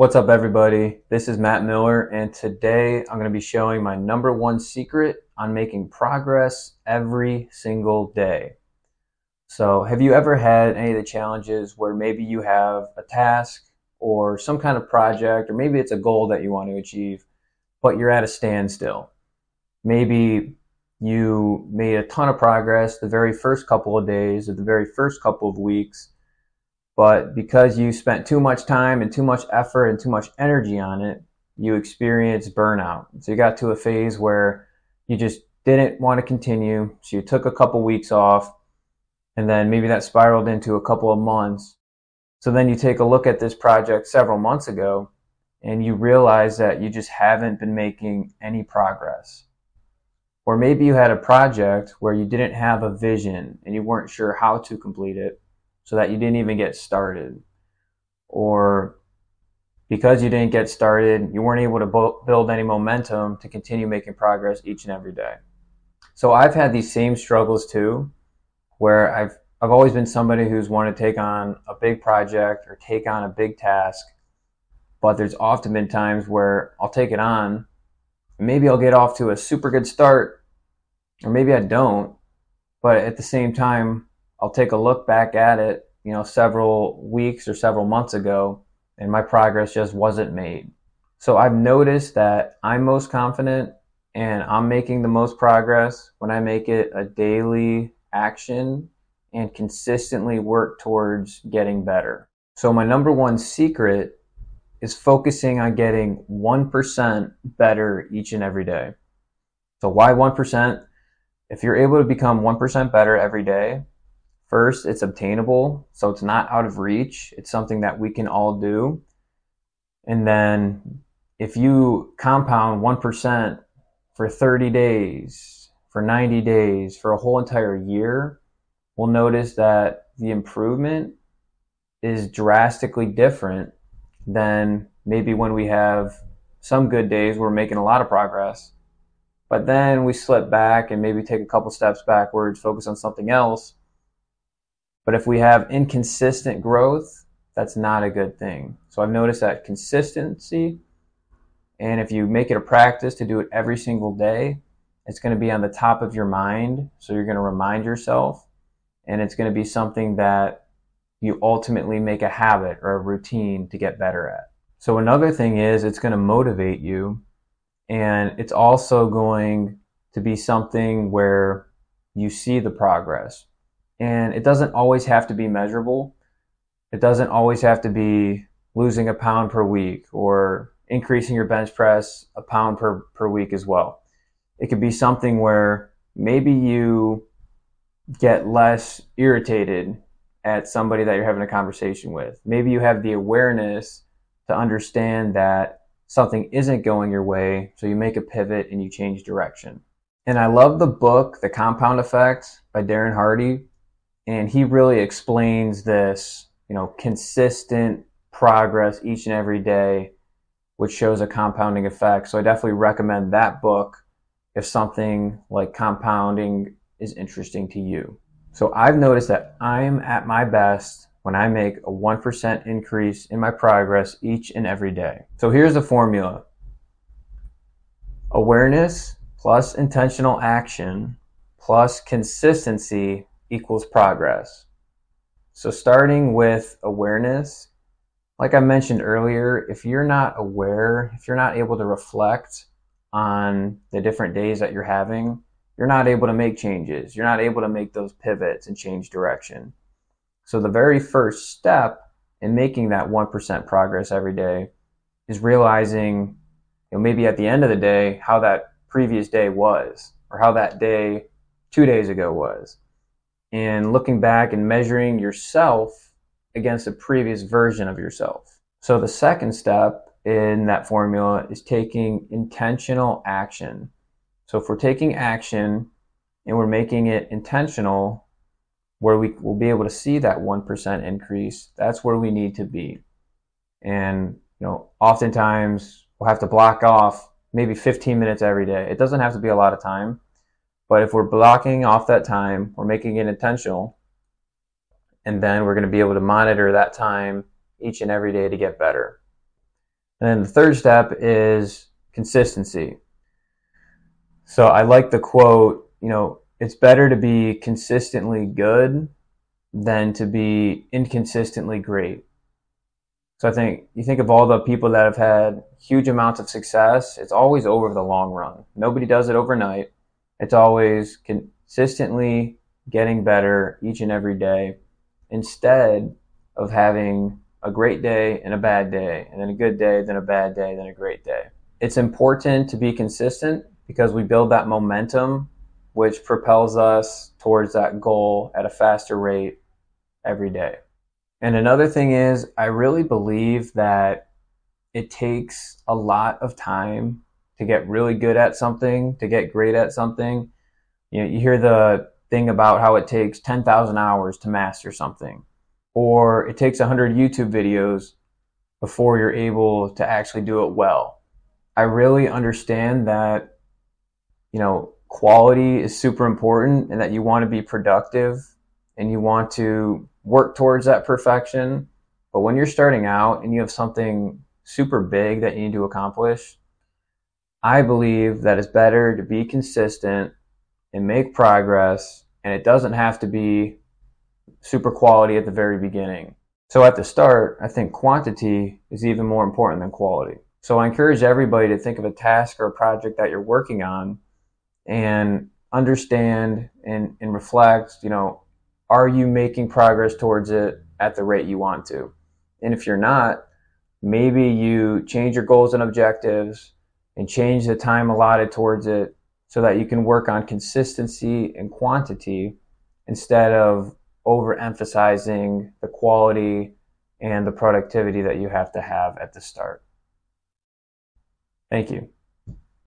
What's up, everybody? This is Matt Miller, and today I'm going to be showing my number one secret on making progress every single day. So, have you ever had any of the challenges where maybe you have a task or some kind of project, or maybe it's a goal that you want to achieve, but you're at a standstill? Maybe you made a ton of progress the very first couple of days or the very first couple of weeks but because you spent too much time and too much effort and too much energy on it, you experienced burnout. So you got to a phase where you just didn't want to continue. So you took a couple weeks off and then maybe that spiraled into a couple of months. So then you take a look at this project several months ago and you realize that you just haven't been making any progress. Or maybe you had a project where you didn't have a vision and you weren't sure how to complete it so that you didn't even get started. Or because you didn't get started, you weren't able to build any momentum to continue making progress each and every day. So I've had these same struggles too, where I've I've always been somebody who's wanted to take on a big project or take on a big task, but there's often been times where I'll take it on, maybe I'll get off to a super good start, or maybe I don't, but at the same time, I'll take a look back at it, you know, several weeks or several months ago, and my progress just wasn't made. So I've noticed that I'm most confident and I'm making the most progress when I make it a daily action and consistently work towards getting better. So my number one secret is focusing on getting 1% better each and every day. So why 1%? If you're able to become 1% better every day, First, it's obtainable, so it's not out of reach. It's something that we can all do. And then if you compound 1% for 30 days, for 90 days, for a whole entire year, we'll notice that the improvement is drastically different than maybe when we have some good days we're making a lot of progress but then we slip back and maybe take a couple steps backwards focus on something else but if we have inconsistent growth, that's not a good thing. So I've noticed that consistency, and if you make it a practice to do it every single day, it's going to be on the top of your mind. So you're going to remind yourself, and it's going to be something that you ultimately make a habit or a routine to get better at. So another thing is it's going to motivate you, and it's also going to be something where you see the progress. And it doesn't always have to be measurable. It doesn't always have to be losing a pound per week or increasing your bench press a pound per, per week as well. It could be something where maybe you get less irritated at somebody that you're having a conversation with. Maybe you have the awareness to understand that something isn't going your way, so you make a pivot and you change direction. And I love the book, The Compound Effect by Darren Hardy and he really explains this, you know, consistent progress each and every day, which shows a compounding effect. So I definitely recommend that book if something like compounding is interesting to you. So I've noticed that I'm at my best when I make a 1% increase in my progress each and every day. So here's the formula. Awareness plus intentional action plus consistency equals progress. So, starting with awareness, like I mentioned earlier, if you're not aware, if you're not able to reflect on the different days that you're having, you're not able to make changes. You're not able to make those pivots and change direction. So, the very first step in making that 1% progress every day is realizing, you know, maybe at the end of the day, how that previous day was, or how that day two days ago was and looking back and measuring yourself against a previous version of yourself. So the second step in that formula is taking intentional action. So if we're taking action and we're making it intentional, where we will be able to see that 1% increase, that's where we need to be. And, you know, oftentimes we'll have to block off maybe 15 minutes every day. It doesn't have to be a lot of time, but if we're blocking off that time, we're making it intentional, and then we're going to be able to monitor that time each and every day to get better. And then the third step is consistency. So I like the quote, you know, it's better to be consistently good than to be inconsistently great. So I think you think of all the people that have had huge amounts of success, it's always over the long run. Nobody does it overnight. It's always consistently getting better each and every day instead of having a great day and a bad day, and then a good day, then a bad day, then a great day. It's important to be consistent because we build that momentum, which propels us towards that goal at a faster rate every day. And another thing is, I really believe that it takes a lot of time to get really good at something, to get great at something. You know, you hear the thing about how it takes 10,000 hours to master something, or it takes 100 YouTube videos before you're able to actually do it well. I really understand that, you know, quality is super important and that you want to be productive and you want to work towards that perfection. But when you're starting out and you have something super big that you need to accomplish, I believe that it's better to be consistent and make progress, and it doesn't have to be super quality at the very beginning. So at the start, I think quantity is even more important than quality. So I encourage everybody to think of a task or a project that you're working on and understand and, and reflect, you know, are you making progress towards it at the rate you want to? And if you're not, maybe you change your goals and objectives and change the time allotted towards it so that you can work on consistency and quantity instead of overemphasizing the quality and the productivity that you have to have at the start. Thank you.